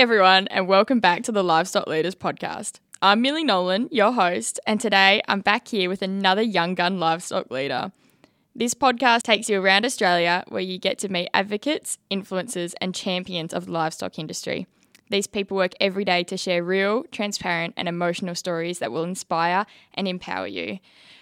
Everyone, and welcome back to the Livestock Leaders Podcast. I'm Millie Nolan, your host, and today I'm back here with another young gun livestock leader. This podcast takes you around Australia where you get to meet advocates, influencers, and champions of the livestock industry. These people work every day to share real, transparent, and emotional stories that will inspire and empower you.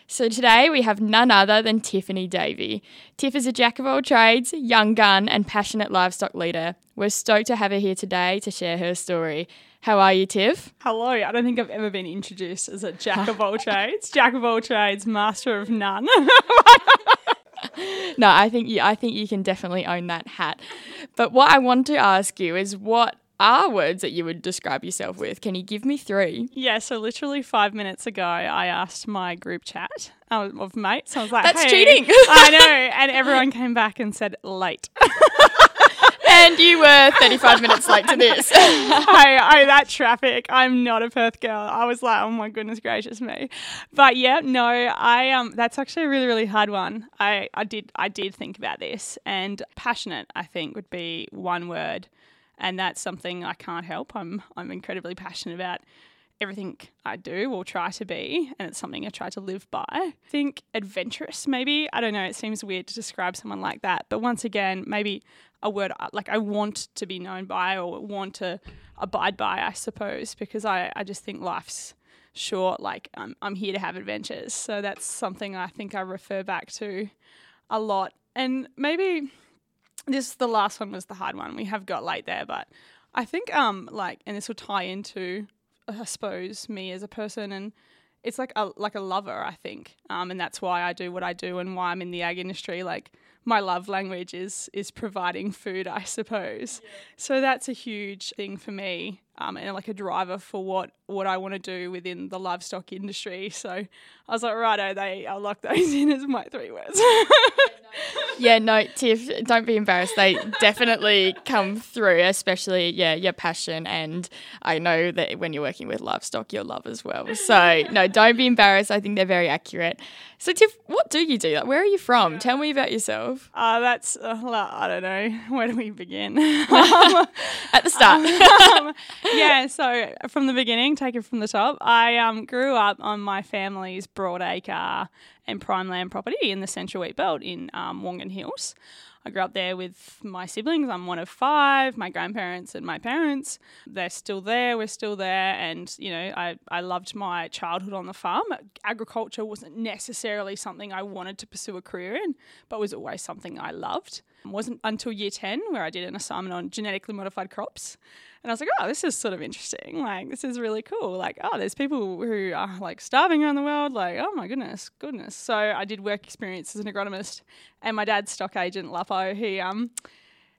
So today we have none other than Tiffany Davey. Tiff is a jack of all trades, young gun, and passionate livestock leader. We're stoked to have her here today to share her story. How are you, Tiff? Hello. I don't think I've ever been introduced as a jack of all trades, jack of all trades, master of none. no, I think you, I think you can definitely own that hat. But what I want to ask you is what are words that you would describe yourself with. Can you give me three? Yeah, so literally five minutes ago, I asked my group chat of mates. I was like, That's hey. cheating. I know. And everyone came back and said late. and you were 35 minutes late to this. I, I, that traffic. I'm not a Perth girl. I was like, oh my goodness gracious me. But yeah, no, I um that's actually a really, really hard one. I, I did I did think about this and passionate, I think, would be one word and that's something I can't help. I'm I'm incredibly passionate about everything I do or try to be, and it's something I try to live by. I think adventurous, maybe. I don't know, it seems weird to describe someone like that. But once again, maybe a word like I want to be known by or want to abide by, I suppose, because I, I just think life's short. Like I'm, I'm here to have adventures. So that's something I think I refer back to a lot. And maybe this the last one was the hard one. We have got late there, but I think um like and this will tie into I suppose me as a person and it's like a like a lover I think um and that's why I do what I do and why I'm in the ag industry like my love language is is providing food I suppose. Yeah. so that's a huge thing for me um, and like a driver for what what I want to do within the livestock industry. So I was like righto they I'll lock those in as my three words yeah, no, Tiff, don't be embarrassed. They definitely come through, especially, yeah, your passion. And I know that when you're working with livestock, your love as well. So, no, don't be embarrassed. I think they're very accurate. So, Tiff, what do you do? Like, where are you from? Tell me about yourself. Uh, that's, uh, I don't know. Where do we begin? At the start. um, yeah, so from the beginning, take it from the top. I um, grew up on my family's broadacre and prime land property in the Central Wheat Belt in um, Wongan Hills. I grew up there with my siblings. I'm one of five. My grandparents and my parents, they're still there. We're still there. And, you know, I, I loved my childhood on the farm. Agriculture wasn't necessarily something I wanted to pursue a career in, but was always something I loved. It wasn't until year 10 where I did an assignment on genetically modified crops. And I was like, oh, this is sort of interesting. Like, this is really cool. Like, oh, there's people who are like starving around the world. Like, oh my goodness, goodness. So I did work experience as an agronomist, and my dad's stock agent Lapo, he um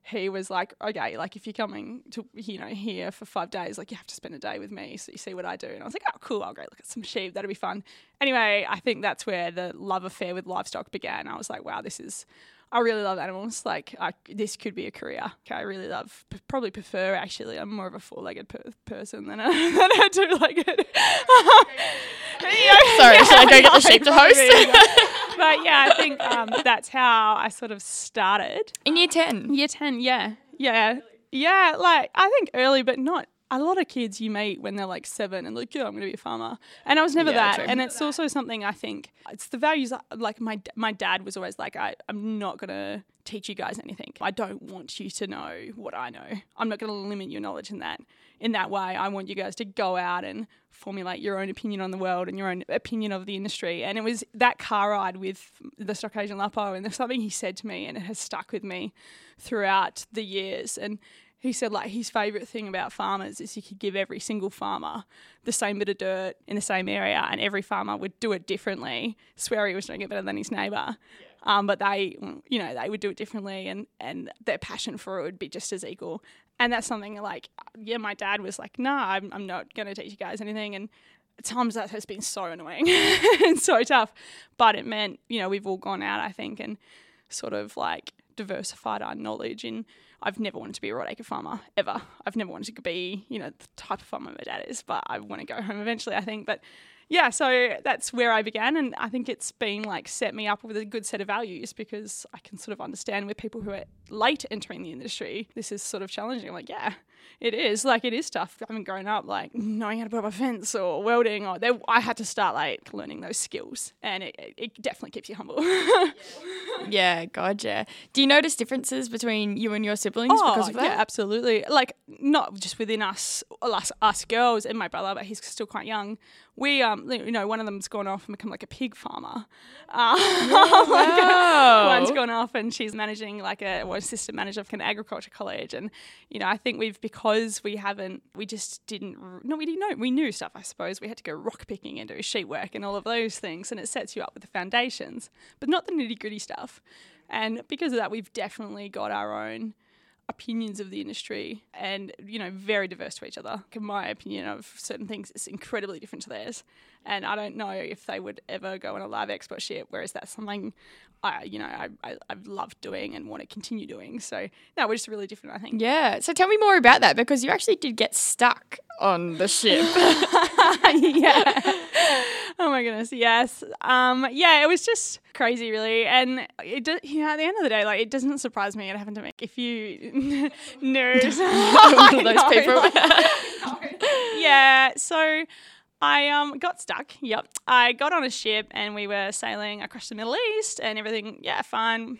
he was like, okay, like if you're coming to you know here for five days, like you have to spend a day with me, so you see what I do. And I was like, oh, cool, I'll go look at some sheep. That'll be fun. Anyway, I think that's where the love affair with livestock began. I was like, wow, this is I really love animals. Like, I, this could be a career. Okay, I really love, p- probably prefer actually. I'm more of a four legged per- person than a, than a two legged. Sorry, should I go get the sheep to host? but yeah, I think um, that's how I sort of started. In year 10? Year 10, yeah. Yeah. Yeah, like I think early, but not a lot of kids you meet when they're like seven and like, yeah, I'm going to be a farmer. And I was never yeah, that. And it's also something I think it's the values. Like my my dad was always like, I, I'm not going to teach you guys anything. I don't want you to know what I know. I'm not going to limit your knowledge in that in that way. I want you guys to go out and formulate your own opinion on the world and your own opinion of the industry. And it was that car ride with the Stock Agent Lapo, and there's something he said to me, and it has stuck with me throughout the years. And he said like his favourite thing about farmers is he could give every single farmer the same bit of dirt in the same area and every farmer would do it differently. Swear he was doing it better than his neighbour. Yeah. um, but they you know they would do it differently and and their passion for it would be just as equal. And that's something like yeah my dad was like nah i'm, I'm not going to teach you guys anything. And at times that has been so annoying and so tough. But it meant you know we've all gone out i think and sort of like diversified our knowledge in I've never wanted to be a broadacre farmer ever. I've never wanted to be, you know, the type of farmer my dad is, but I want to go home eventually, I think. But yeah, so that's where I began. And I think it's been like set me up with a good set of values because I can sort of understand with people who are late entering the industry, this is sort of challenging. I'm like, yeah, It is like it is tough. I haven't grown up like knowing how to put up a fence or welding, or I had to start like learning those skills, and it, it definitely keeps you humble. yeah, gotcha. Do you notice differences between you and your siblings oh, because of that? Yeah, absolutely. Like not just within us, us, us girls and my brother, but he's still quite young we um you know one of them's gone off and become like a pig farmer. Uh, wow. like one's gone off and she's managing like a well, assistant manager of an agriculture college, and you know I think we've because we haven't we just didn't no we didn't know we knew stuff I suppose. We had to go rock picking and do sheet work and all of those things, and it sets you up with the foundations, but not the nitty gritty stuff. And because of that, we've definitely got our own opinions of the industry and you know very diverse to each other. My opinion of certain things is incredibly different to theirs and i don't know if they would ever go on a live export ship whereas that's something i you know I, I, i've loved doing and want to continue doing so no we're just really different i think yeah so tell me more about that because you actually did get stuck on the ship yeah oh my goodness, yes. Um, yeah, it was just crazy, really. And it, do, you know, at the end of the day, like it doesn't surprise me. It happened to me. If you know those people, yeah. So. I um got stuck. Yep. I got on a ship and we were sailing across the Middle East and everything. Yeah, fine.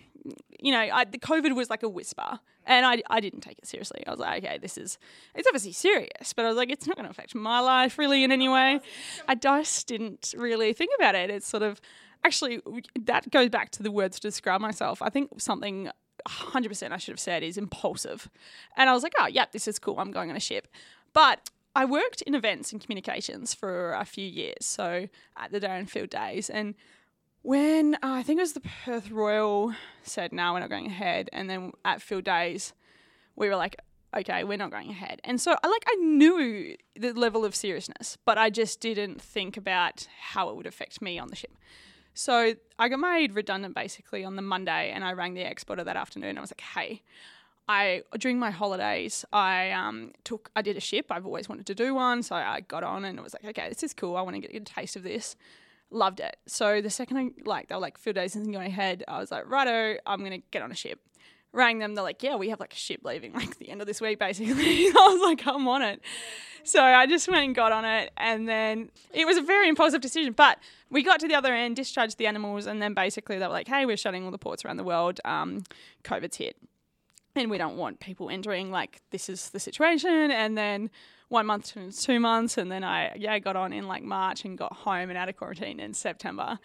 You know, I, the COVID was like a whisper. And I, I didn't take it seriously. I was like, okay, this is, it's obviously serious, but I was like, it's not going to affect my life really in any way. I just didn't really think about it. It's sort of, actually, that goes back to the words to describe myself. I think something 100% I should have said is impulsive. And I was like, oh, yeah, this is cool. I'm going on a ship. But I worked in events and communications for a few years, so at the Dowerin Field days. And when uh, I think it was the Perth Royal said, no, we're not going ahead. And then at field days, we were like, okay, we're not going ahead. And so I like I knew the level of seriousness, but I just didn't think about how it would affect me on the ship. So I got made redundant basically on the Monday and I rang the exporter that afternoon. I was like, hey, I during my holidays I um took I did a ship. I've always wanted to do one, so I got on and it was like, okay, this is cool. I want to get a taste of this loved it. So the second I like they were like few days isn't going ahead, I was like, righto, I'm gonna get on a ship. Rang them, they're like, yeah, we have like a ship leaving like the end of this week, basically. I was like, I'm on it. So I just went and got on it, and then it was a very impulsive decision. But we got to the other end, discharged the animals, and then basically they were like, hey, we're shutting all the ports around the world. Um, COVID's hit, and we don't want people entering like this is the situation. And then one month to two months, and then I yeah got on in like March and got home and out of quarantine in September.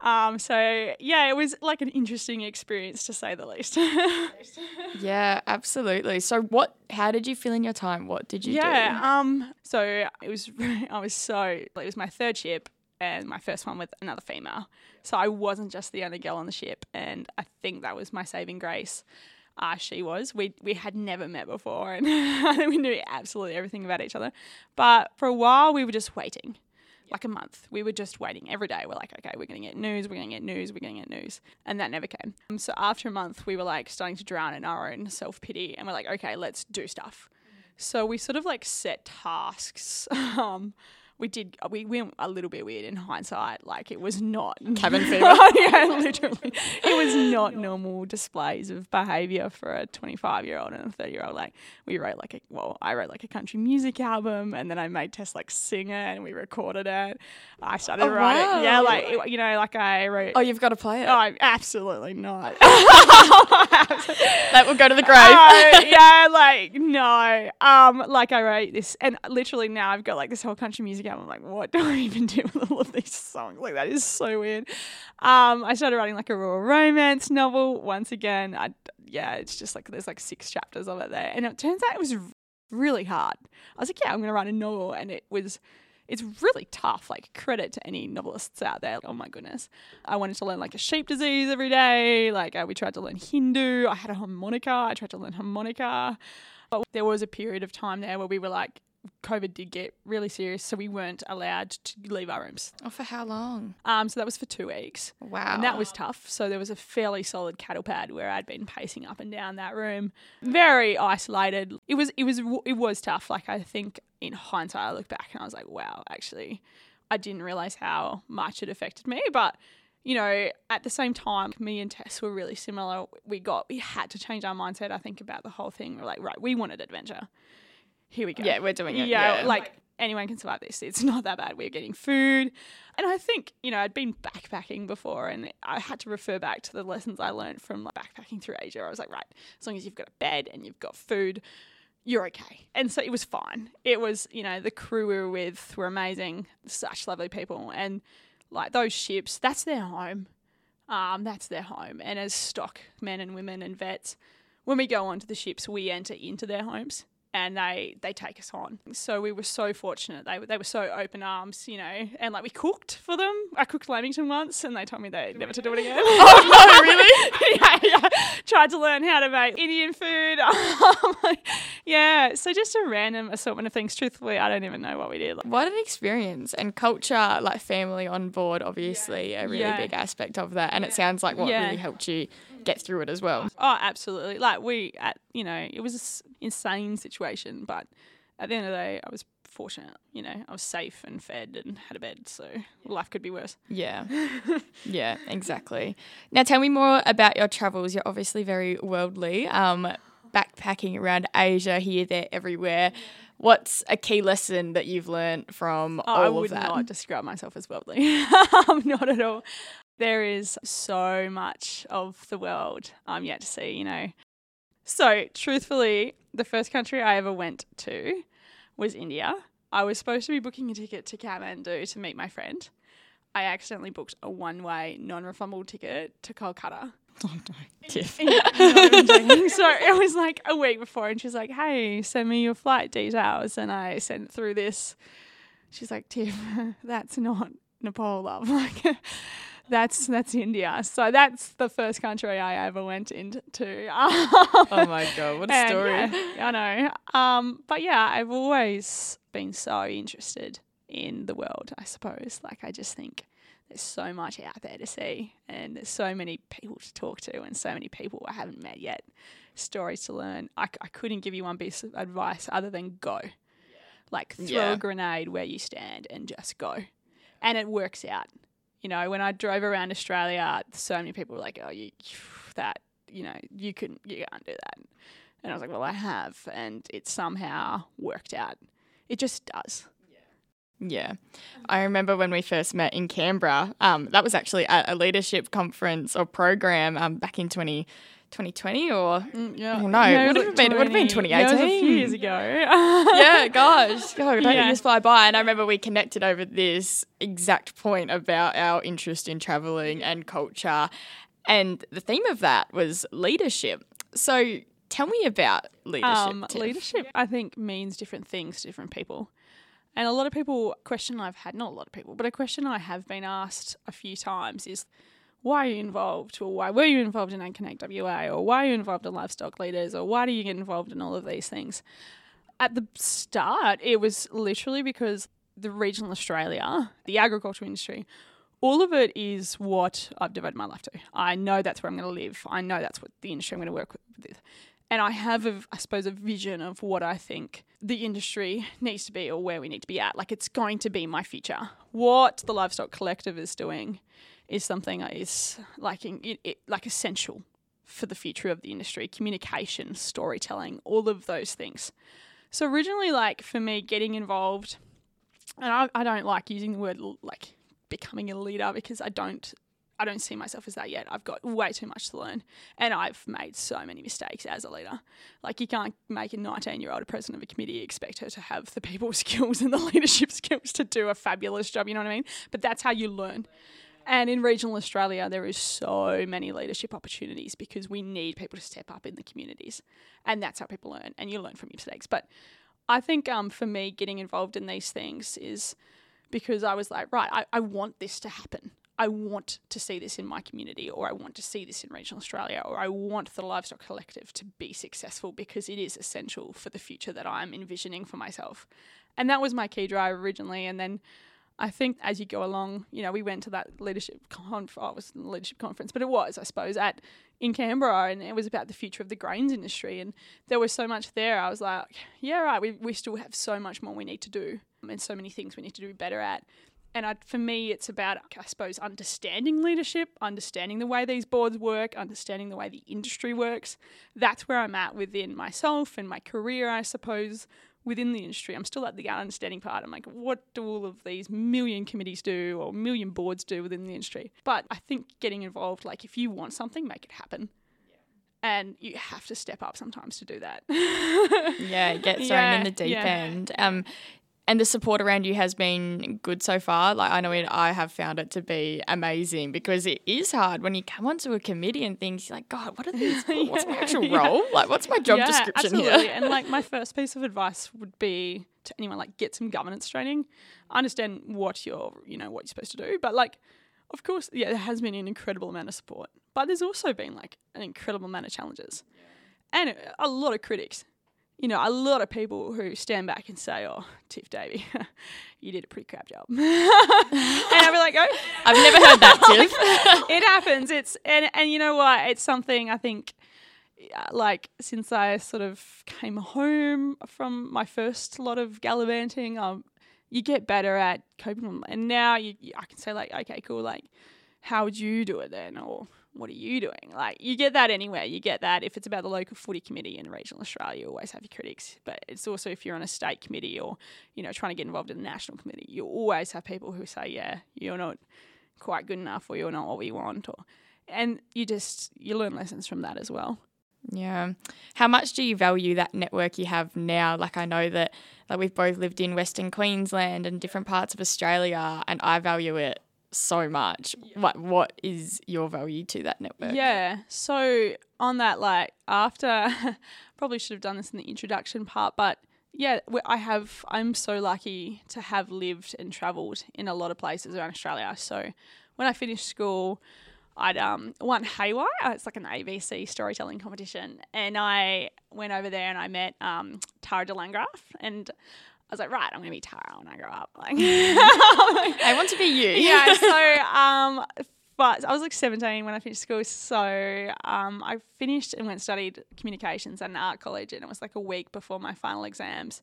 Um, so yeah, it was like an interesting experience to say the least. yeah, absolutely. So what? How did you feel in your time? What did you yeah, do? Yeah. Um. So it was. I was so. It was my third ship and my first one with another female. So I wasn't just the only girl on the ship, and I think that was my saving grace uh, she was. We we had never met before, and we knew absolutely everything about each other. But for a while, we were just waiting, like a month. We were just waiting every day. We're like, okay, we're gonna get news. We're gonna get news. We're gonna get news, and that never came. Um, so after a month, we were like starting to drown in our own self pity, and we're like, okay, let's do stuff. So we sort of like set tasks. Um, we did we went a little bit weird in hindsight. Like it was not cabin fever. yeah, literally, it was not normal displays of behaviour for a 25 year old and a 30 year old. Like we wrote like a well, I wrote like a country music album, and then I made Tess like sing it, and we recorded it. I started oh, writing, wow. yeah, like you know, like I wrote. Oh, you've got to play it. Oh, absolutely not. that will go to the grave. Uh, yeah, like no. Um, like I wrote this, and literally now I've got like this whole country music I'm like, what do I even do with all of these songs? Like that is so weird. Um, I started writing like a rural romance novel. Once again, I yeah, it's just like there's like six chapters of it there, and it turns out it was really hard. I was like, yeah, I'm gonna write a novel, and it was. It's really tough. Like credit to any novelists out there. Oh my goodness, I wanted to learn like a sheep disease every day. Like uh, we tried to learn Hindu. I had a harmonica. I tried to learn harmonica. But there was a period of time there where we were like, COVID did get really serious, so we weren't allowed to leave our rooms. Oh, for how long? Um, so that was for two weeks. Wow. And that was tough. So there was a fairly solid cattle pad where I'd been pacing up and down that room, very isolated. It was it was it was tough. Like I think in hindsight, I look back and I was like, wow, actually, I didn't realize how much it affected me, but you know, at the same time, me and Tess were really similar. We got, we had to change our mindset, I think, about the whole thing. We're like, right, we wanted adventure here we go. Yeah, we're doing it. Yeah, Yeah. like anyone can survive this. It's not that bad. We're getting food. And I think, you know, I'd been backpacking before and I had to refer back to the lessons I learned from like, backpacking through Asia. I was like, right, as long as you've got a bed and you've got food, you're okay. And so it was fine. It was, you know, the crew we were with were amazing, such lovely people. And like those ships, that's their home. Um, that's their home. And as stock men and women and vets, when we go onto the ships, we enter into their homes and they they take us on. So we were so fortunate. They were they were so open arms, you know, and like we cooked for them. I cooked lamington once, and they told me they never to do it again. oh no, really? yeah, yeah. Tried to learn how to make Indian food. Um, yeah, so just a random assortment of things. Truthfully, I don't even know what we did. What an experience and culture, like family on board, obviously a really Yeah. big aspect of that. And it sounds like what Yeah. really helped you get through it as well. Oh, absolutely. Like we, at you know, it was an insane situation, but at the end of the day, I was fortunate. You know, I was safe and fed and had a bed, so life could be worse. Yeah. yeah, exactly. Now tell me more about your travels. You're obviously very worldly. Um, backpacking around Asia, here, there, everywhere. What's a key lesson that you've learned from Oh, all of that? I would not describe myself as worldly. um, not at all. There is so much of the world I'm yet to see, you know. So, truthfully, the first country I ever went to was India. I was supposed to be booking a ticket to Kathmandu to meet my friend. I accidentally booked a one way, non refundable ticket to Kolkata. Tiff. Yeah, not even joking. so it was like a week before, and she's like, "Hey, send me your flight details," and I sent through this. She's like, "Tiff, that's not Nepal, love. Like, that's that's India." So that's the first country I ever went into. Oh my god, what a And, story. yeah, I know. Um, but yeah, I've always been so interested in the world. I suppose. Like, I just think there's so much out there to see, and there's so many people to talk to, and so many people I haven't met yet. Stories to learn. I, I couldn't give you one piece of advice other than go. Like throw Yeah. a grenade where you stand and just go, and it works out. You know, when I drove around Australia, so many people were like, "Oh, you that you know you can you can't do that," and I was like, "Well, I have, and it somehow worked out. It just does." Yeah. I remember when we first met in Canberra. Um, that was actually at a leadership conference or program um, back in 20, 2020 or. yeah. Oh, no, it would have been- it would have been 20 Yeah, it was a few 2018. years ago. yeah, gosh. God, don't Yeah. just fly by? And I remember we connected over this exact point about our interest in traveling and culture. And the theme of that was leadership. So tell me about leadership. um, leadership, I think, means different things to different people. And a lot of people, question I've had, not a lot of people, but a question I have been asked a few times is, why are you involved? Or why were you involved in Ag Connect WA? Or why are you involved in Livestock Leaders? Or why do you get involved in all of these things? At the start, it was literally because the regional Australia, the agricultural industry, all of it is what I've devoted my life to. I know that's where I'm going to live. I know that's what the industry I'm going to work with. And I have, a, I suppose, a vision of what I think the industry needs to be or where we need to be at. Like it's going to be my future. What the Livestock Collective is doing is something that is like it, it, like essential for the future of the industry. Communication, storytelling, all of those things. So originally, like for me, getting involved, and I, I don't like using the word like becoming a leader because I don't I don't see myself as that yet. I've got way too much to learn, and I've made so many mistakes as a leader. Like you can't make a 19 year old a president of a committee expect her to have the people skills and the leadership skills to do a fabulous job. You know what I mean? But that's how you learn. And in regional Australia, there is so many leadership opportunities because we need people to step up in the communities, and that's how people learn. And you learn from your mistakes. But I think um, for me, getting involved in these things is because I was like, right, I, I want this to happen. I want to see this in my community, or I want to see this in regional Australia, or I want the livestock collective to be successful because it is essential for the future that I'm envisioning for myself. And that was my key drive originally. And then I think as you go along, you know, we went to that leadership conf- oh, was leadership conference, but it was, I suppose, at in Canberra, and it was about the future of the grains industry. And there was so much there. I was like, yeah, right, we we still have so much more we need to do, and so many things we need to do better at. And I, for me, it's about, I suppose, understanding leadership, understanding the way these boards work, understanding the way the industry works. That's where I'm at within myself and my career, I suppose, within the industry. I'm still at the understanding part. I'm like, what do all of these million committees do or million boards do within the industry? But I think getting involved, like if you want something, make it happen. And you have to step up sometimes to do that. yeah, get thrown yeah, in the deep yeah. end. Um, and the support around you has been good so far. Like I know it, I have found it to be amazing because it is hard when you come onto a committee and things. Like, God, what are these? yeah, what's my actual yeah. role? Like, what's my job yeah, description absolutely. here? and like my first piece of advice would be to anyone like get some governance training. I understand what you're, you know, what you're supposed to do, but like, of course, yeah, there has been an incredible amount of support, but there's also been like an incredible amount of challenges, and a lot of critics you know, a lot of people who stand back and say, "Oh, Tiff Davey, you did a pretty crap job," and I'll be like, "Oh, I've never heard that, Tiff." it happens. It's and and you know what? It's something I think, like since I sort of came home from my first lot of gallivanting, um, you get better at coping, and now you, I can say like, okay, cool, like, how would you do it then, or what are you doing? Like you get that anywhere. You get that if it's about the local footy committee in regional Australia, you always have your critics. But it's also if you're on a state committee or, you know, trying to get involved in the national committee, you always have people who say, Yeah, you're not quite good enough or you're not what we want or and you just you learn lessons from that as well. Yeah. How much do you value that network you have now? Like I know that like we've both lived in Western Queensland and different parts of Australia and I value it so much. Yeah. What what is your value to that network? Yeah. So on that, like after, probably should have done this in the introduction part, but yeah, I have. I'm so lucky to have lived and travelled in a lot of places around Australia. So when I finished school. I'd um, won Heywire. It's like an ABC storytelling competition, and I went over there and I met um, Tara de Landgrafft, and I was like, right, I'm gonna be Tara when I grow up. Like, I want to be you. yeah. So, um, but I was like 17 when I finished school. So, um, I finished and went and studied communications at an art college, and it was like a week before my final exams.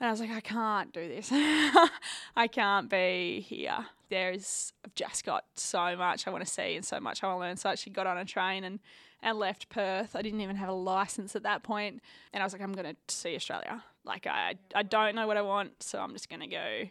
And I was like, I can't do this. I can't be here. There's, I've just got so much I want to see and so much I want to learn. So I actually got on a train and, and left Perth. I didn't even have a license at that point. And I was like, I'm going to see Australia. Like I I don't know what I want, so I'm just gonna go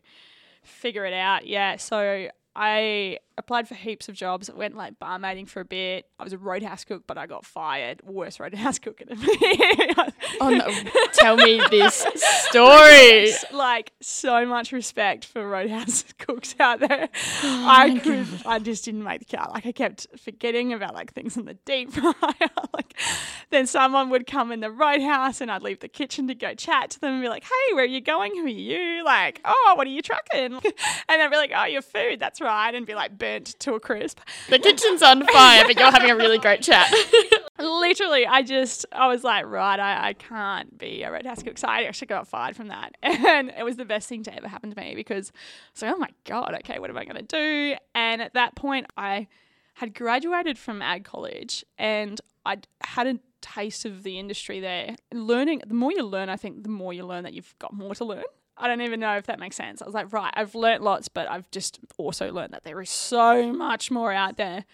figure it out. Yeah. So I applied for heaps of jobs. I went like barmaiding for a bit. I was a roadhouse cook, but I got fired. Worst roadhouse cook in the Oh no! Tell me this story. Like so much respect for roadhouse cooks out there. Oh I could. God. I just didn't make the cut. Like I kept forgetting about like things in the deep fryer. like then someone would come in the roadhouse, and I'd leave the kitchen to go chat to them and be like, "Hey, where are you going? Who are you? Like, oh, what are you trucking?" and they'd be like, "Oh, your food. That's right," and be like to a crisp. The kitchen's on fire, but you're having a really great chat. Literally, I just, I was like, right, I, I can't be a roadhouse cook. So I actually got fired from that. And it was the best thing to ever happen to me because so like, oh my God, okay, what am I going to do? And at that point, I had graduated from ag college and I'd had a taste of the industry there. Learning, the more you learn, I think the more you learn that you've got more to learn. I don't even know if that makes sense. I was like, right, I've learnt lots, but I've just also learned that there is so much more out there.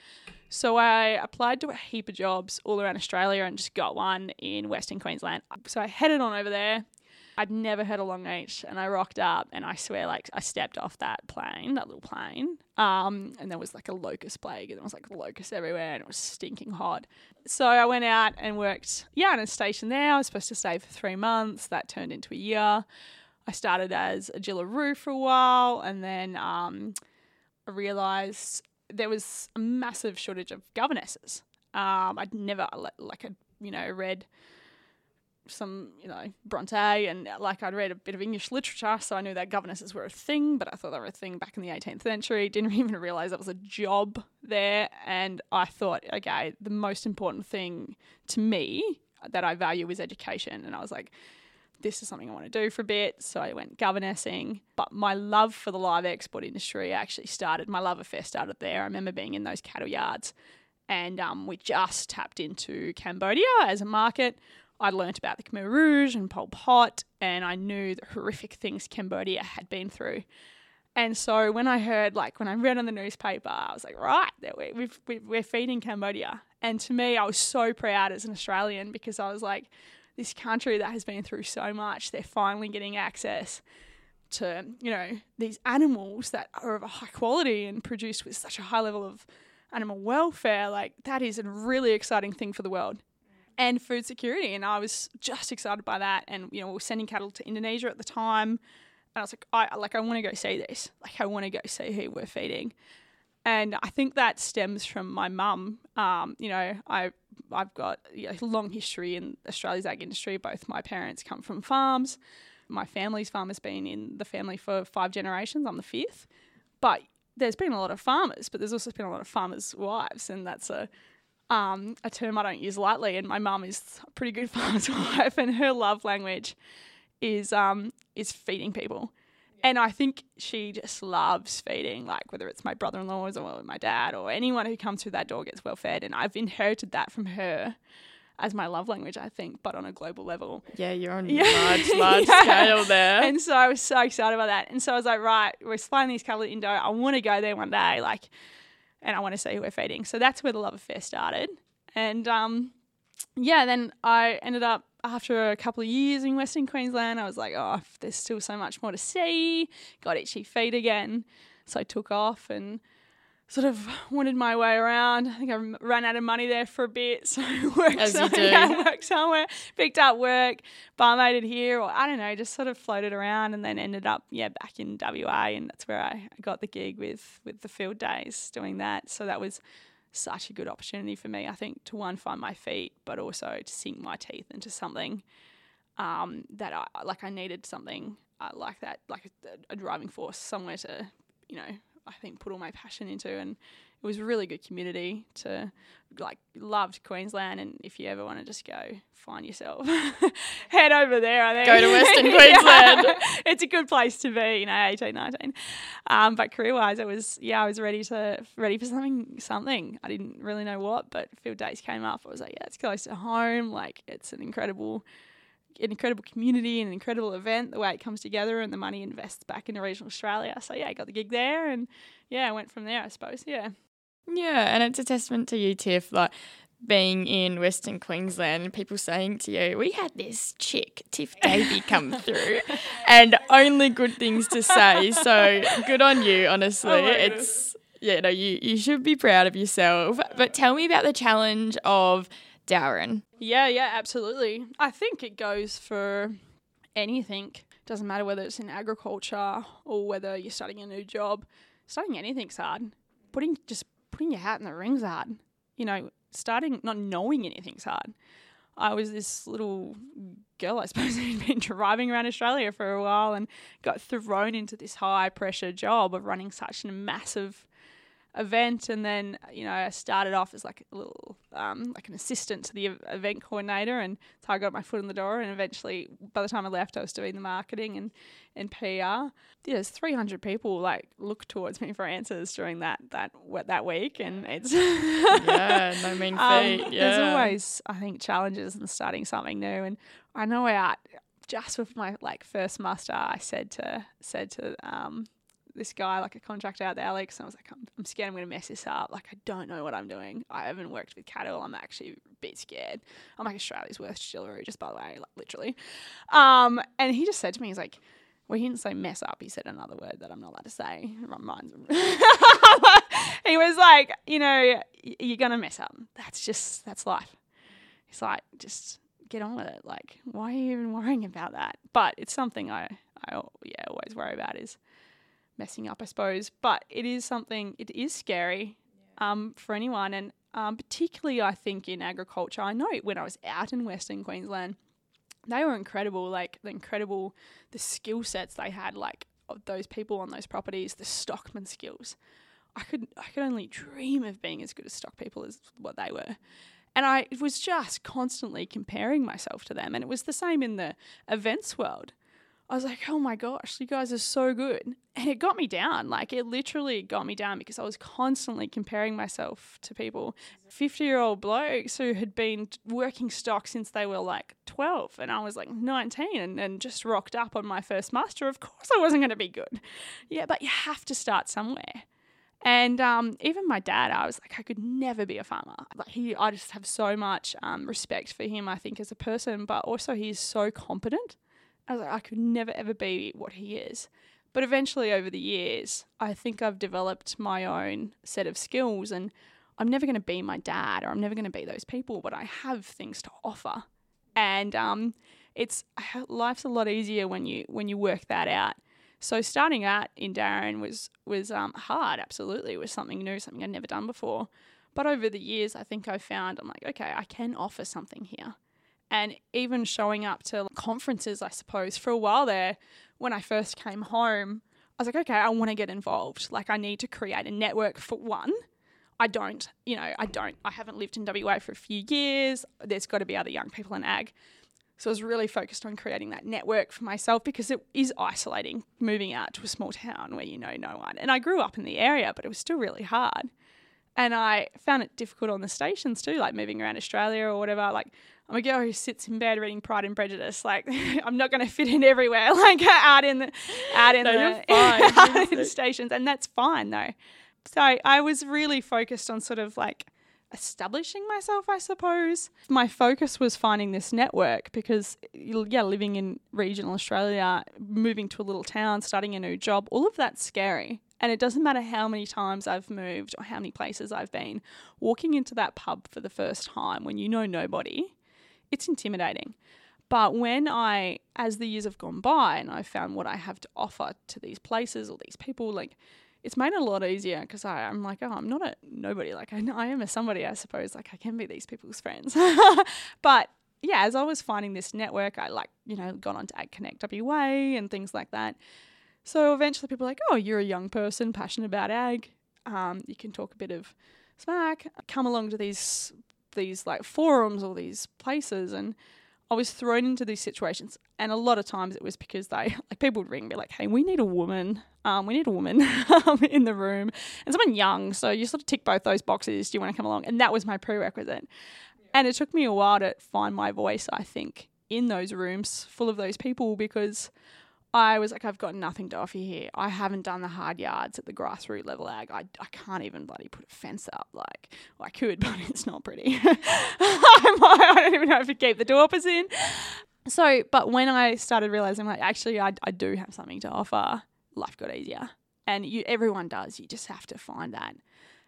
So I applied to a heap of jobs all around Australia and just got one in Western Queensland. So I headed on over there. I'd never heard a Longreach and I rocked up and I swear like I stepped off that plane, that little plane. Um, and there was like a locust plague and there was like locusts everywhere and it was stinking hot. So I went out and worked, yeah, in a station there. I was supposed to stay for three months. That turned into a year. I started as a Jillaroo for a while, and then um, I realised there was a massive shortage of governesses. Um, I'd never like I you know read some you know Bronte and like I'd read a bit of English literature, so I knew that governesses were a thing, but I thought they were a thing back in the 18th century. Didn't even realize that was a job there, and I thought, okay, the most important thing to me that I value is education, and I was like this is something I want to do for a bit. So I went governessing. But my love for the live export industry actually started, my love affair started there. I remember being in those cattle yards and um, we just tapped into Cambodia as a market. I learnt about the Khmer Rouge and Pol Pot, and I knew the horrific things Cambodia had been through. And so when I heard, like, when I read on the newspaper, I was like, right, we, we've, we're feeding Cambodia. And to me, I was so proud as an Australian because I was like, this country that has been through so much, they're finally getting access to, you know, these animals that are of a high quality and produced with such a high level of animal welfare. Like, that is a really exciting thing for the world. And food security. And I was just excited by that. And, you know, we were sending cattle to Indonesia at the time. And I was like, I like I want to go see this. Like I want to go see who we're feeding. And I think that stems from my mum. Um, you know, I I've got a long history in Australia's ag industry. Both my parents come from farms. My family's farm has been in the family for five generations. I'm the fifth. But there's been a lot of farmers, but there's also been a lot of farmers' wives, and that's a um, a term I don't use lightly. And my mum is a pretty good farmer's wife, and her love language is um, is feeding people. And I think she just loves feeding, like whether it's my brother in laws or my dad or anyone who comes through that door gets well fed. And I've inherited that from her as my love language, I think, but on a global level. Yeah, you're on yeah. large, large yeah. scale there. And so I was so excited about that. And so I was like, right, we're supplying these to Indo. I want to go there one day, like, and I want to see who we're feeding. So that's where the love affair started. And um, yeah, then I ended up after a couple of years in Western Queensland, I was like, oh, there's still so much more to see. Got itchy feet again. So I took off and sort of wanted my way around. I think I ran out of money there for a bit. So I worked, As somewhere, you do. worked somewhere, picked up work, barmaided here, or I don't know, just sort of floated around and then ended up, yeah, back in WA. And that's where I got the gig with, with the field days doing that. So that was such a good opportunity for me, I think, to one, find my feet, but also to sink my teeth into something um, that I like. I needed something uh, like that, like a, a, driving force, somewhere to, you know, I think put all my passion into. And it was a really good community to like loved Queensland and if you ever want to just go find yourself head over there I think. Go to Western Queensland. It's a good place to be you know 18 19 um, but career wise it was yeah I was ready to ready for something something. I didn't really know what but field days came up. I was like yeah it's close to home. Like it's an incredible an incredible community and an incredible event the way it comes together and the money invests back into regional Australia so yeah I got the gig there and yeah I went from there I suppose yeah yeah, and it's a testament to you, Tiff, like being in Western Queensland and people saying to you, We had this chick, Tiff Davey, come through and only good things to say. So good on you, honestly. Oh it's yeah, no, you, you should be proud of yourself. But tell me about the challenge of Dowerin. Yeah, yeah, absolutely. I think it goes for anything. Doesn't matter whether it's in agriculture or whether you're starting a new job. Starting anything's hard. Putting just putting your hat in the ring's hard. You know, starting not knowing anything's hard. I was this little girl, I suppose, who'd been driving around Australia for a while and got thrown into this high pressure job of running such a massive event and then you know I started off as like a little um, like an assistant to the event coordinator and so I got my foot in the door and eventually by the time I left I was doing the marketing and and PR yeah, there's 300 people like look towards me for answers during that that that week and it's yeah no mean um, feat um, yeah. there's always I think challenges in starting something new and I know I just with my like first muster I said to said to um this guy, like a contractor out there, Alex, and I was like, I'm, I'm scared I'm going to mess this up. Like, I don't know what I'm doing. I haven't worked with cattle. I'm actually a bit scared. I'm like Australia's worst distillery, just by the way, like literally. Um, and he just said to me, he's like, well, he didn't say mess up. He said another word that I'm not allowed to say. Mine's he was like, you know, you're going to mess up. That's just, that's life. He's like, just get on with it. Like, why are you even worrying about that? But it's something I, I yeah, always worry about is messing up, I suppose. But it is something, it is scary um, for anyone. And um, particularly, I think, in agriculture. I know when I was out in Western Queensland, they were incredible. Like, the incredible, the skill sets they had, like, of those people on those properties, the stockman skills. I could, I could only dream of being as good as stock people as what they were. And I was just constantly comparing myself to them. And it was the same in the events world. I was like, oh my gosh, you guys are so good. And it got me down. Like, it literally got me down because I was constantly comparing myself to people, 50 year old blokes who had been working stock since they were like 12. And I was like 19 and, and just rocked up on my first muster. Of course, I wasn't going to be good. Yeah, but you have to start somewhere. And um, even my dad, I was like, I could never be a farmer. Like he, I just have so much um, respect for him. I think as a person, but also he's so competent. I was like, I could never ever be what he is. But eventually, over the years, I think I've developed my own set of skills, and I'm never going to be my dad, or I'm never going to be those people. But I have things to offer, and um, it's life's a lot easier when you when you work that out. So starting out in Dowerin was was um, hard. Absolutely, it was something new, something I'd never done before. But over the years, I think I found I'm like, okay, I can offer something here. And even showing up to conferences, I suppose, for a while there, when I first came home, I was like, okay, I want to get involved. Like, I need to create a network for one. I don't, you know, I don't. I haven't lived in WA for a few years. There's got to be other young people in ag. So I was really focused on creating that network for myself because it is isolating moving out to a small town where you know no one. And I grew up in the area, but it was still really hard. And I found it difficult on the stations too, like moving around Australia or whatever. Like I'm a girl who sits in bed reading Pride and Prejudice. Like I'm not going to fit in everywhere, like out in the out in no, the out in stations, and that's fine though. So I was really focused on sort of like establishing myself, I suppose. My focus was finding this network because, yeah, living in regional Australia, moving to a little town, starting a new job, all of that's scary. And it doesn't matter how many times I've moved or how many places I've been, walking into that pub for the first time when you know nobody, it's intimidating. But when I, as the years have gone by and I've found what I have to offer to these places or these people, like it's made it a lot easier because I'm like, oh, I'm not a nobody. Like I, I am a somebody, I suppose. Like I can be these people's friends. but yeah, as I was finding this network, I like, you know, got onto Ag Connect WA and things like that. So eventually people are like, oh, you're a young person, passionate about ag. Um, you can talk a bit of smack. Come along to these these like forums or these places and I was thrown into these situations, and a lot of times it was because they like people would ring me like, "Hey, we need a woman. Um, we need a woman in the room, and someone young. So you sort of tick both those boxes. Do you want to come along?" And that was my prerequisite. Yeah. And it took me a while to find my voice. I think in those rooms full of those people because I was like, I've got nothing to offer here. I haven't done the hard yards at the grassroots level ag. I, I can't even bloody put a fence up. Like, well, I could, but it's not pretty. I don't even know if I keep the Dorpers in. So, but when I started realizing, like, actually, I, I do have something to offer, life got easier. And you, everyone does. You just have to find that.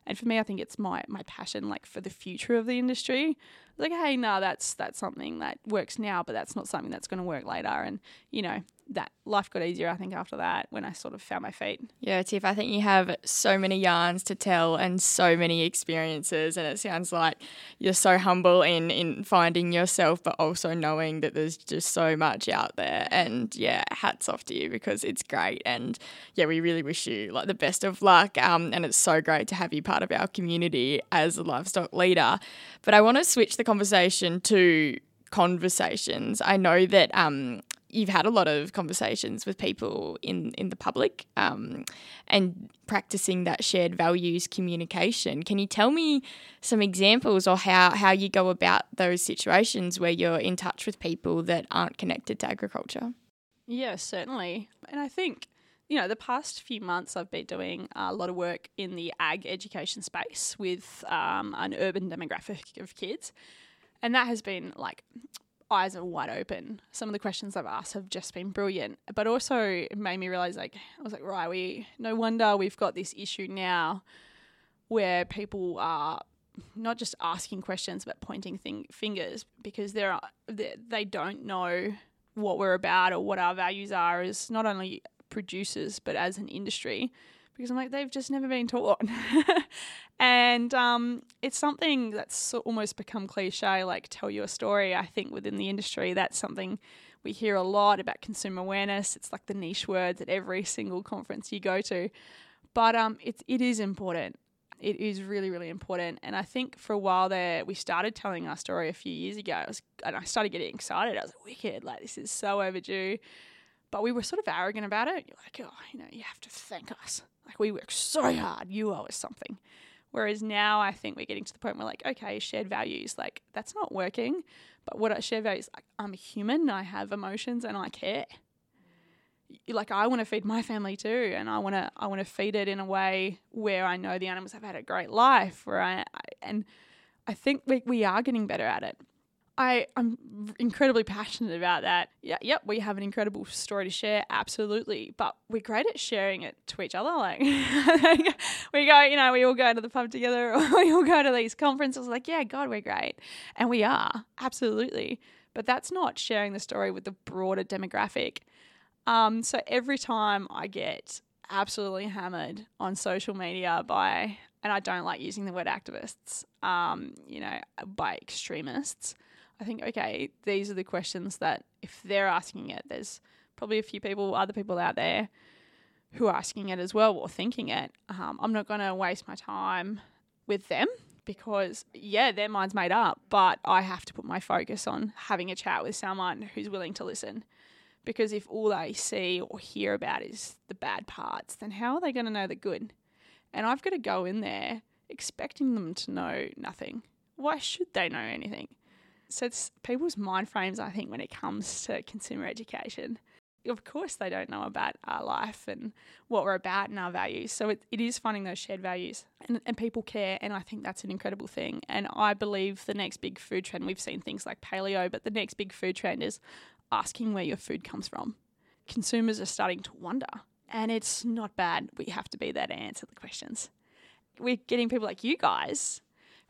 And for me, I think it's my my passion, like for the future of the industry. Like, hey, no, that's that's something that works now, but that's not something that's going to work later. And you know, that life got easier, I think, after that when I sort of found my feet. Yeah, Tiff, I think you have so many yarns to tell and so many experiences. And it sounds like you're so humble in, in finding yourself, but also knowing that there's just so much out there. And yeah, hats off to you because it's great. And yeah, we really wish you like the best of luck. Um, and it's so great to have you part of our community as a livestock leader. But I want to switch the conversation to conversations. I know that um, you've had a lot of conversations with people in in the public um, and practicing that shared values communication. Can you tell me some examples or how how you go about those situations where you're in touch with people that aren't connected to agriculture? Yeah, certainly. And I think you know, the past few months I've been doing a lot of work in the ag education space with um, an urban demographic of kids. And that has been like eyes are wide open. Some of the questions I've asked have just been brilliant, but also it made me realize like I was like, right, we no wonder we've got this issue now where people are not just asking questions but pointing thing, fingers because they're they, they don't know what we're about or what our values are as not only producers but as an industry because I'm like, they've just never been taught. and um, it's something that's almost become cliche, like tell your story. I think within the industry, that's something we hear a lot about consumer awareness. It's like the niche words at every single conference you go to. But um, it, it is important. It is really, really important. And I think for a while there, we started telling our story a few years ago. I was, and I started getting excited. I was like, wicked, like this is so overdue. But we were sort of arrogant about it. You're like, oh, you know, you have to thank us. Like we work so hard, you owe us something. Whereas now I think we're getting to the point where like, okay, shared values, like that's not working. But what I share values, like I'm a human, I have emotions and I care. like I want to feed my family too, and I want to I want to feed it in a way where I know the animals have had a great life. Where I, I and I think we we are getting better at it. I I'm incredibly passionate about that. Yeah, yep, we have an incredible story to share, absolutely. But we're great at sharing it to each other. Like we go, you know, we all go to the pub together, or we all go to these conferences. Like, yeah, God, we're great, and we are absolutely. But that's not sharing the story with the broader demographic. Um, so every time I get absolutely hammered on social media by, and I don't like using the word activists, um, you know, by extremists, I think, okay, these are the questions that if they're asking it, there's probably a few people, other people out there who are asking it as well or thinking it. Um, I'm not going to waste my time with them because, yeah, their mind's made up, but I have to put my focus on having a chat with someone who's willing to listen because if all they see or hear about is the bad parts, then how are they going to know the good? And I've got to go in there expecting them to know nothing. Why should they know anything? So it's people's mind frames, I think, when it comes to consumer education. Of course, they don't know about our life and what we're about and our values. So it, it is finding those shared values. And, and people care. And I think that's an incredible thing. And I believe the next big food trend, we've seen things like paleo, but the next big food trend is asking where your food comes from. Consumers are starting to wonder, and it's not bad. We have to be there to answer the questions. We're getting people like you guys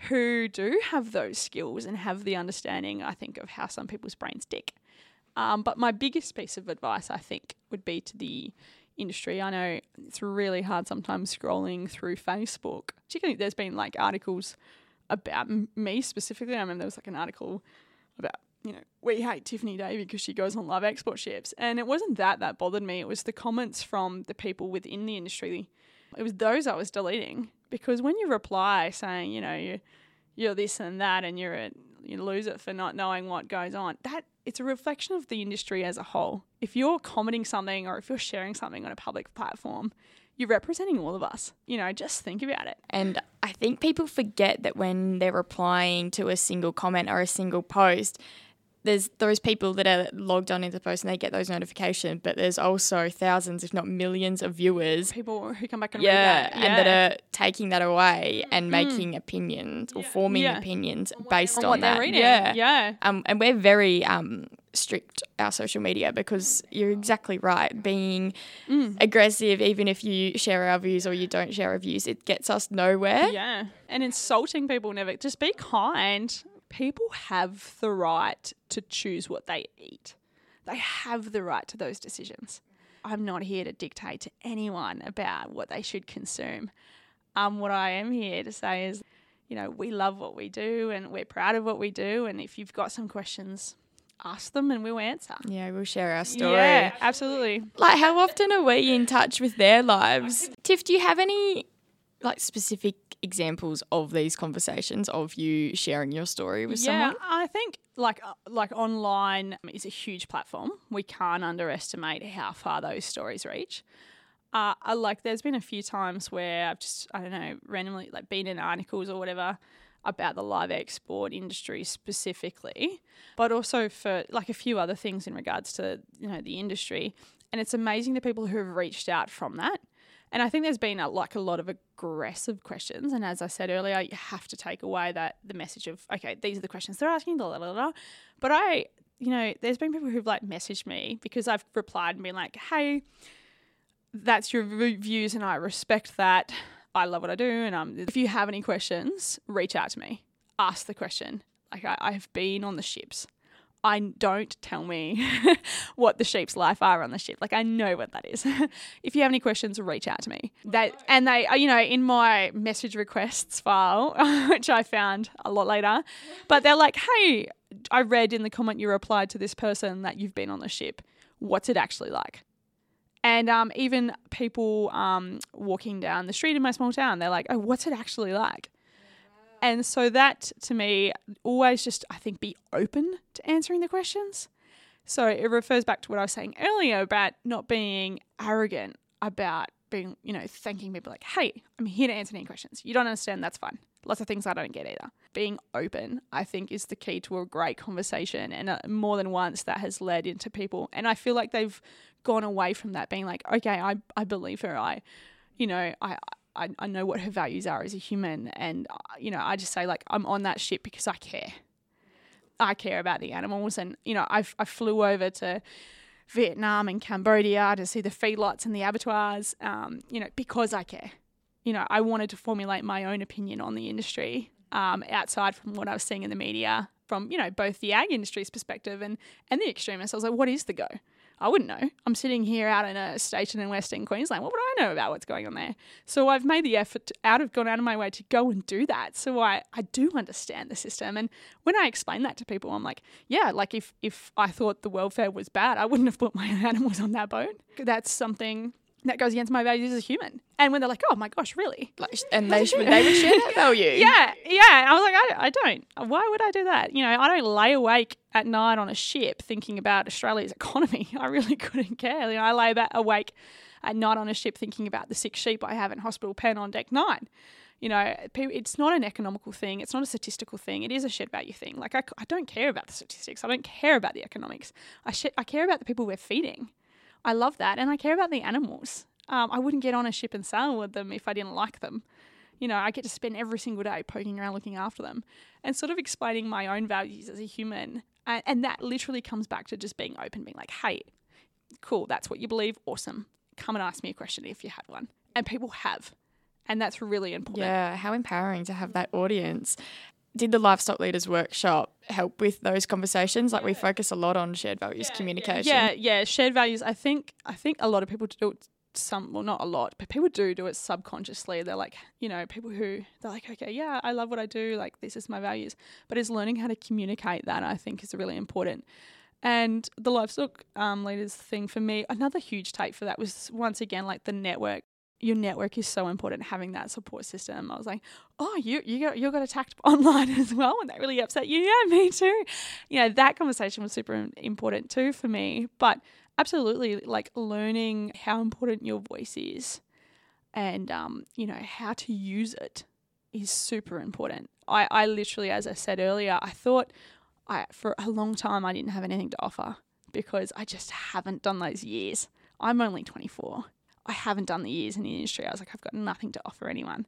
who do have those skills and have the understanding, I think, of how some people's brains tick. Um, but my biggest piece of advice, I think, would be to the industry. I know it's really hard sometimes scrolling through Facebook. Particularly, there's been like articles about me specifically. I remember there was like an article about you know, we hate Tiffany Davey because she goes on live export ships. And it wasn't that that bothered me. It was the comments from the people within the industry. It was those I was deleting because when you reply saying, you know, you, you're this and that and you're a you lose it for not knowing what goes on, that it's a reflection of the industry as a whole. If you're commenting something or if you're sharing something on a public platform, you're representing all of us. You know, just think about it. And I think people forget that when they're replying to a single comment or a single post, there's those people that are logged on into the post and they get those notifications, but there's also thousands, if not millions, of viewers. People who come back and yeah, read that. Yeah. and that are taking that away and mm. making opinions or forming yeah. opinions based on, on that. Reading. Yeah, yeah. Um, and we're very um, strict our social media because you're exactly right. Being mm. aggressive, even if you share our views or you don't share our views, it gets us nowhere. Yeah, and insulting people never. Just be kind people have the right to choose what they eat. They have the right to those decisions. I'm not here to dictate to anyone about what they should consume. Um, what I am here to say is, you know, we love what we do and we're proud of what we do. And if you've got some questions, ask them and we'll answer. Yeah, we'll share our story. Yeah, absolutely. Like, how often are we in touch with their lives? Tiff, do you have any like specific examples of these conversations of you sharing your story with yeah, someone? I think like uh, like online is a huge platform. We can't underestimate how far those stories reach. Uh, I, like there's been a few times where I've just I don't know randomly like been in articles or whatever about the live export industry specifically, but also for like a few other things in regards to you know the industry. And it's amazing the people who have reached out from that. And I think there's been a, like a lot of aggressive questions. And as I said earlier, you have to take away that the message of, okay, these are the questions they're asking, blah, blah, blah. But I, you know, there's been people who've like messaged me because I've replied and been like, hey, that's your views and I respect that. I love what I do. And um, if you have any questions, reach out to me. Ask the question. Like I, I've been on the ships. I don't tell me what the sheep's life are on the ship. Like I know what that is. if you have any questions, reach out to me. That and they, you know, in my message requests file, which I found a lot later, but they're like, "Hey, I read in the comment you replied to this person that you've been on the ship. What's it actually like?" And um, even people um, walking down the street in my small town, they're like, "Oh, what's it actually like?" And so that to me, always just, I think, be open to answering the questions. So it refers back to what I was saying earlier about not being arrogant about being, you know, thanking people like, hey, I'm here to answer any questions. You don't understand, that's fine. Lots of things I don't get either. Being open, I think, is the key to a great conversation. And uh, more than once, that has led into people. And I feel like they've gone away from that, being like, okay, I, I believe her. I, you know, I, I, I know what her values are as a human. And, uh, you know, I just say, like, I'm on that ship because I care. I care about the animals. And, you know, I, I flew over to Vietnam and Cambodia to see the feedlots and the abattoirs, um, you know, because I care. You know, I wanted to formulate my own opinion on the industry um, outside from what I was seeing in the media from, you know, both the ag industry's perspective and, and the extremists. I was like, what is the go? I wouldn't know. I'm sitting here out in a station in Western Queensland. What would I know about what's going on there? So I've made the effort out of gone out of my way to go and do that. So I, I do understand the system. And when I explain that to people, I'm like, yeah, like if if I thought the welfare was bad, I wouldn't have put my animals on that boat. That's something that goes against my values as a human. And when they're like, oh my gosh, really? Like, and they should, they would share that value. yeah, yeah. I was like, I, I don't. Why would I do that? You know, I don't lay awake at night on a ship thinking about Australia's economy. I really couldn't care. You know, I lay about awake at night on a ship thinking about the sick sheep I have in hospital pen on deck nine. You know, it's not an economical thing. It's not a statistical thing. It is a shed value thing. Like, I, I don't care about the statistics. I don't care about the economics. I, sh- I care about the people we're feeding. I love that. And I care about the animals. Um, I wouldn't get on a ship and sail with them if I didn't like them. You know, I get to spend every single day poking around looking after them and sort of explaining my own values as a human. And, and that literally comes back to just being open, being like, hey, cool, that's what you believe. Awesome. Come and ask me a question if you had one. And people have. And that's really important. Yeah, how empowering to have that audience did the livestock leaders workshop help with those conversations? Like yeah. we focus a lot on shared values yeah, communication. Yeah yeah shared values. I think i think a lot of people do it some well not a lot but people do do it subconsciously. They're like you know people who they're like okay yeah i love what i do. Like this is my values. But it's learning how to communicate that i think is really important. And the livestock um, leaders thing for me another huge take for that was once again like the network your network is so important having that support system. I was like, oh, you you got you got attacked online as well, and that really upset you. Yeah, me too. You know that conversation was super important too for me. But absolutely, like learning how important your voice is, and um, you know how to use it is super important. I I literally, as I said earlier, I thought I for a long time I didn't have anything to offer because I just haven't done those years. I'm only 24 I haven't done the years in the industry. I was like, I've got nothing to offer anyone.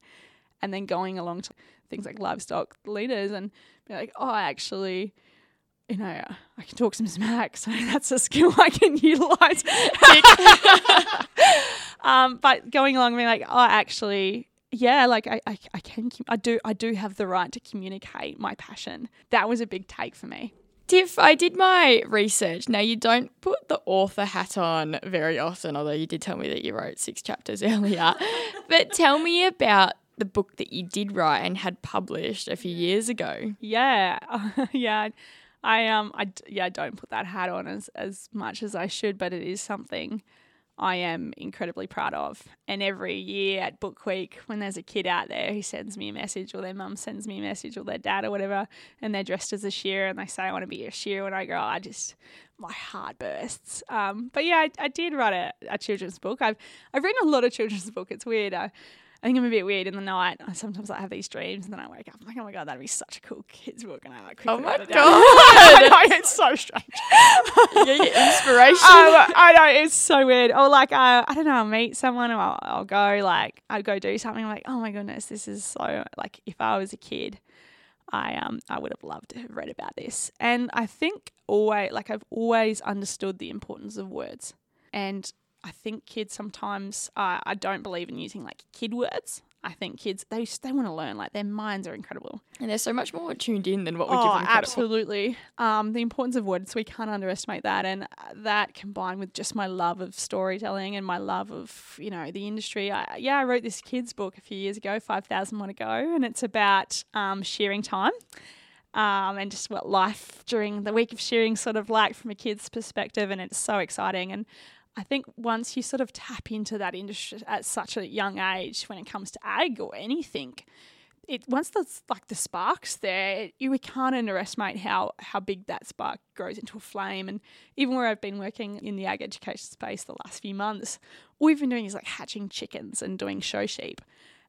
And then going along to things like livestock leaders and be like, oh, actually, you know, I can talk some smack, so that's a skill I can utilize. um, but going along being like, oh, actually, yeah, like I, I, I can, I do, I do have the right to communicate my passion. That was a big take for me. Tiff, I did my research. Now, you don't put the author hat on very often, although you did tell me that you wrote six chapters earlier. but tell me about the book that you did write and had published a few years ago. Yeah, yeah. I um, I yeah, don't put that hat on as as much as I should, but it is something I am incredibly proud of. And every year at Book Week, when there's a kid out there who sends me a message, or their mum sends me a message, or their dad, or whatever, and they're dressed as a shearer and they say, I want to be a shearer when I up, I just, my heart bursts. Um, but yeah, I, I did write a, a, children's book. I've, I've written a lot of children's book. It's weird. I, I think I'm a bit weird in the night. Sometimes I have these dreams and then I wake up. I'm like, oh my god, that'd be such a cool kids book, and I like oh my god, know, it's so strange. yeah, inspiration. Um, I know it's so weird. Or like, uh, I don't know, I'll meet someone, or I'll, I'll go like, I'll go do something. I'm like, oh my goodness, this is so like, if I was a kid, I um I would have loved to have read about this. And I think always like I've always understood the importance of words. And I think kids sometimes uh, I don't believe in using like kid words. I think kids they they want to learn like their minds are incredible and they're so much more tuned in than what we oh, give them. Absolutely, um, the importance of words we can't underestimate that, and uh, that combined with just my love of storytelling and my love of you know the industry. I, yeah, I wrote this kids book a few years ago, Five Thousand One to Go, and it's about um, shearing time. Um, and just what life during the week of shearing sort of like from a kid's perspective, and it's so exciting. And I think once you sort of tap into that industry at such a young age when it comes to ag or anything, it once the like the sparks there, you we can't underestimate how how big that spark grows into a flame. And even where I've been working in the ag education space the last few months, all we've been doing is like hatching chickens and doing show sheep.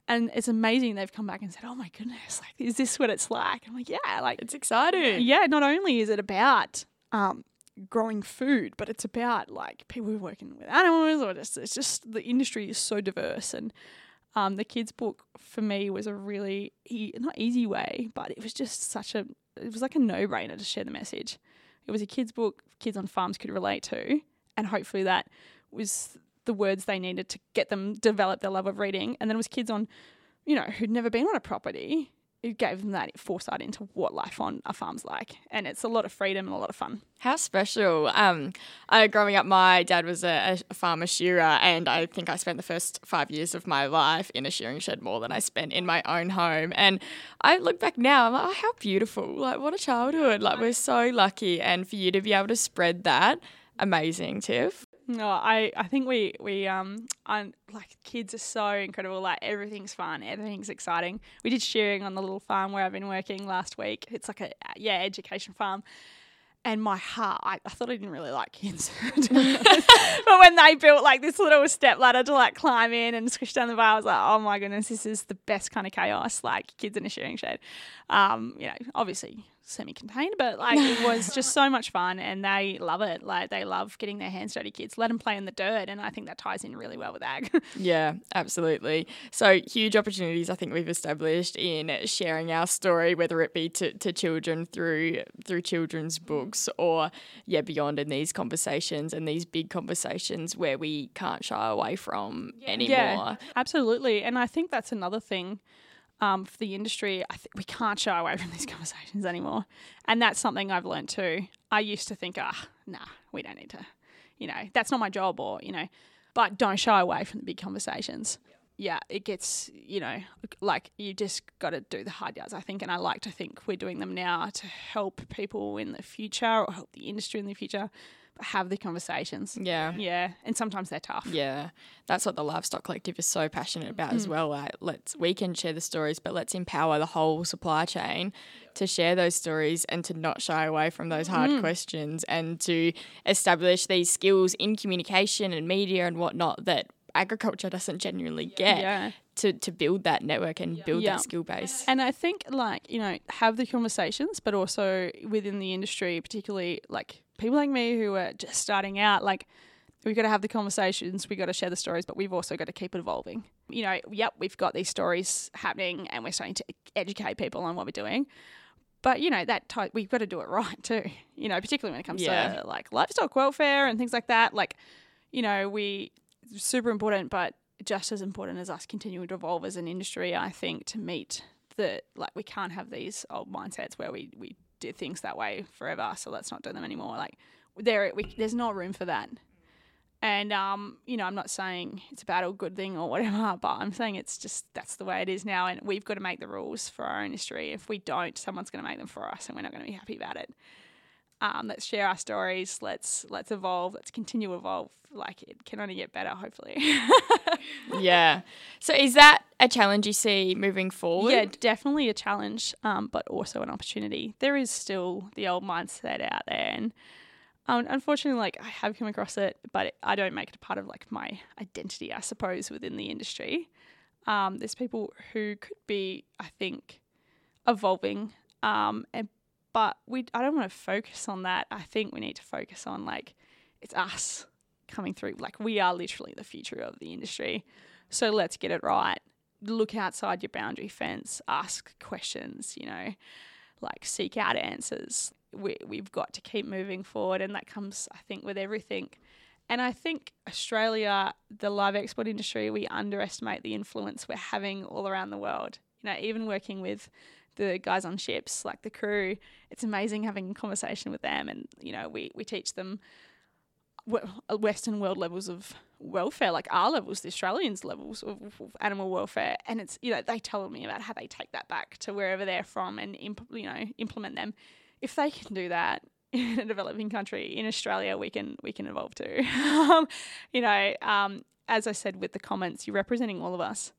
And it's amazing they've come back and said, "Oh my goodness, like is this what it's like?" I'm like, "Yeah, like it's exciting." Yeah, not only is it about um, growing food, but it's about like people who are working with animals, or just it's just the industry is so diverse and um, the kids book for me was a really e- not easy way, but it was just such a it was like a no brainer to share the message. It was a kids book kids on farms could relate to, and hopefully that was the words they needed to get them develop their love of reading. And then it was kids on, you know, who'd never been on a property it gave them that foresight into what life on a farm's like. And it's a lot of freedom and a lot of fun. How special. Um, I, growing up, my dad was a, a, farmer shearer, and I think I spent the first five years of my life in a shearing shed more than I spent in my own home. And I look back now, I'm like, oh, how beautiful. Like, what a childhood. Like, we're so lucky. And for you to be able to spread that, amazing, Tiff. No, I, I think we we um I'm, like kids are so incredible. Like everything's fun, everything's exciting. We did shearing on the little farm where I've been working last week. It's like a yeah education farm, and my heart, I, I thought I didn't really like kids. but when they built like this little step ladder to like climb in and squish down the bar, I was like, oh my goodness, this is the best kind of chaos. Like kids in a shearing shed. Um, you know, obviously semi-contained, but like it was just so much fun, and they love it. Like they love getting their hands dirty. Kids let them play in the dirt, and I think that ties in really well with ag. yeah, absolutely. So huge opportunities I think we've established in sharing our story, whether it be to, to children through through children's mm. books or yeah beyond in these conversations and these big conversations where we can't shy away from yeah. anymore. Yeah, absolutely, and I think that's another thing um, for the industry, I we can't shy away from these conversations anymore. And that's something I've learned too. I used to think, ah, oh, nah, we don't need to, you know, that's not my job or, you know, but don't shy away from the big conversations. Yeah, it gets, you know, like you just got to do the hard yards, I think. And I like to think we're doing them now to help people in the future or help the industry in the future have the conversations. Yeah. Yeah. And sometimes they're tough. Yeah. That's what the Livestock Collective is so passionate about mm. as well. Like let's we can share the stories, but let's empower the whole supply chain to share those stories and to not shy away from those hard mm. questions and to establish these skills in communication and media and whatnot that agriculture doesn't genuinely get. Yeah. To, to build that network and build yeah. that skill base. And I think, like, you know, have the conversations, but also within the industry, particularly like people like me who are just starting out, like we've got to have the conversations, we've got to share the stories, but we've also got to keep it evolving. You know, yep, we've got these stories happening and we're starting to educate people on what we're doing. But you know that type, we've got to do it right too. You know, particularly when it comes yeah. to like livestock welfare and things like that. Like, you know, we super important, but just as important as us continuing to evolve as an industry, I think to meet the like we can't have these old mindsets where we we did things that way forever, so let's not do them anymore. Like there, we, there's not room for that. And um, you know, I'm not saying it's a bad or good thing or whatever, but I'm saying it's just that's the way it is now, and we've got to make the rules for our industry. If we don't, someone's going to make them for us, and we're not going to be happy about it. Um, let's share our stories. Let's let's evolve. Let's continue to evolve. Like it can only get better, hopefully. yeah. So is that a challenge you see moving forward? Yeah, definitely a challenge, um, but also an opportunity. There is still the old mindset out there, and um, unfortunately, like I have come across it, but it, I don't make it a part of like my identity, I suppose, within the industry. Um, there's people who could be, I think, evolving um, and but we I don't want to focus on that. I think we need to focus on like it's us coming through. Like we are literally the future of the industry. So let's get it right. Look outside your boundary fence, ask questions, you know, like seek out answers. We, we've got to keep moving forward, and that comes, I think, with everything. And I think Australia, the live export industry, we underestimate the influence we're having all around the world. You know, even working with the guys on ships, like the crew, it's amazing having a conversation with them. And, you know, we, we teach them Western world levels of welfare, like our levels, the Australians' levels of, of, animal welfare, and it's you know they tell me about how they take that back to wherever they're from and imp- you know implement them. If they can do that in a developing country in Australia, we can we can evolve too. um, you know, um, as I said with the comments, you're representing all of us.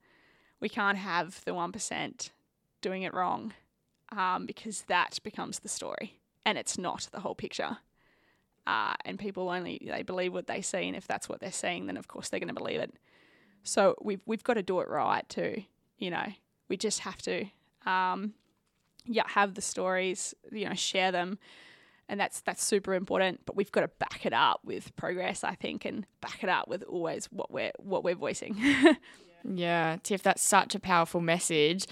We can't have the one percent doing it wrong um, because that becomes the story and it's not the whole picture. Uh, and people only they believe what they see, and if that's what they're seeing, then of course they're going to believe it. So we've we've got to do it right too. You know, we just have to, um, yeah, have the stories, you know, share them, and that's that's super important. But we've got to back it up with progress, I think, and back it up with always what we're what we're voicing. yeah, Tiff, that's such a powerful message.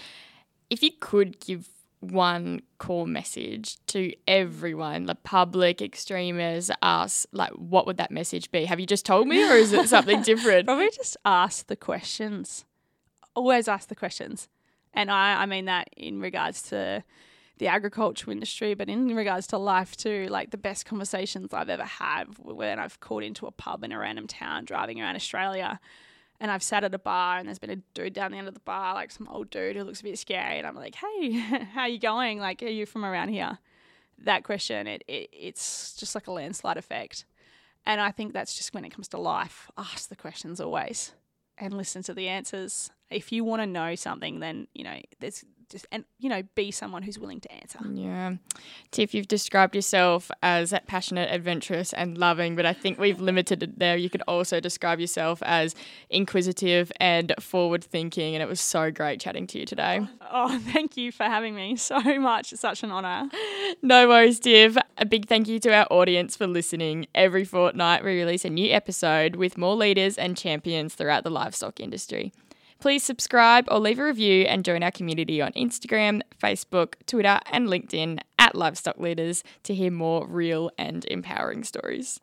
If you could give one core message to everyone, the public, extremists, us, like what would that message be? Have you just told me or is it something different? Probably just ask the questions. Always ask the questions. And I, I mean that in regards to the agricultural industry, but in regards to life too, like the best conversations I've ever had when I've called into a pub in a random town driving around Australia and I've sat at a bar and there's been a dude down the end of the bar, like some old dude who looks a bit scary, and I'm like, "Hey, how you going? Like, are you from around here?" That question, it, it it's just like a landslide effect, and I think that's just when it comes to life. Ask the questions always, and listen to the answers. If you want to know something, then you know there's just and you know be someone who's willing to answer. Yeah, Tiff, you've described yourself as passionate, adventurous, and loving, but I think we've limited it there. You could also describe yourself as inquisitive and forward-thinking, and it was so great chatting to you today. Oh, thank you for having me so much. It's such an honour. No worries, Tiff. A big thank you to our audience for listening. Every fortnight, we release a new episode with more leaders and champions throughout the livestock industry. Please subscribe or leave a review and join our community on Instagram, Facebook, Twitter, and LinkedIn at Livestock Leaders to hear more real and empowering stories.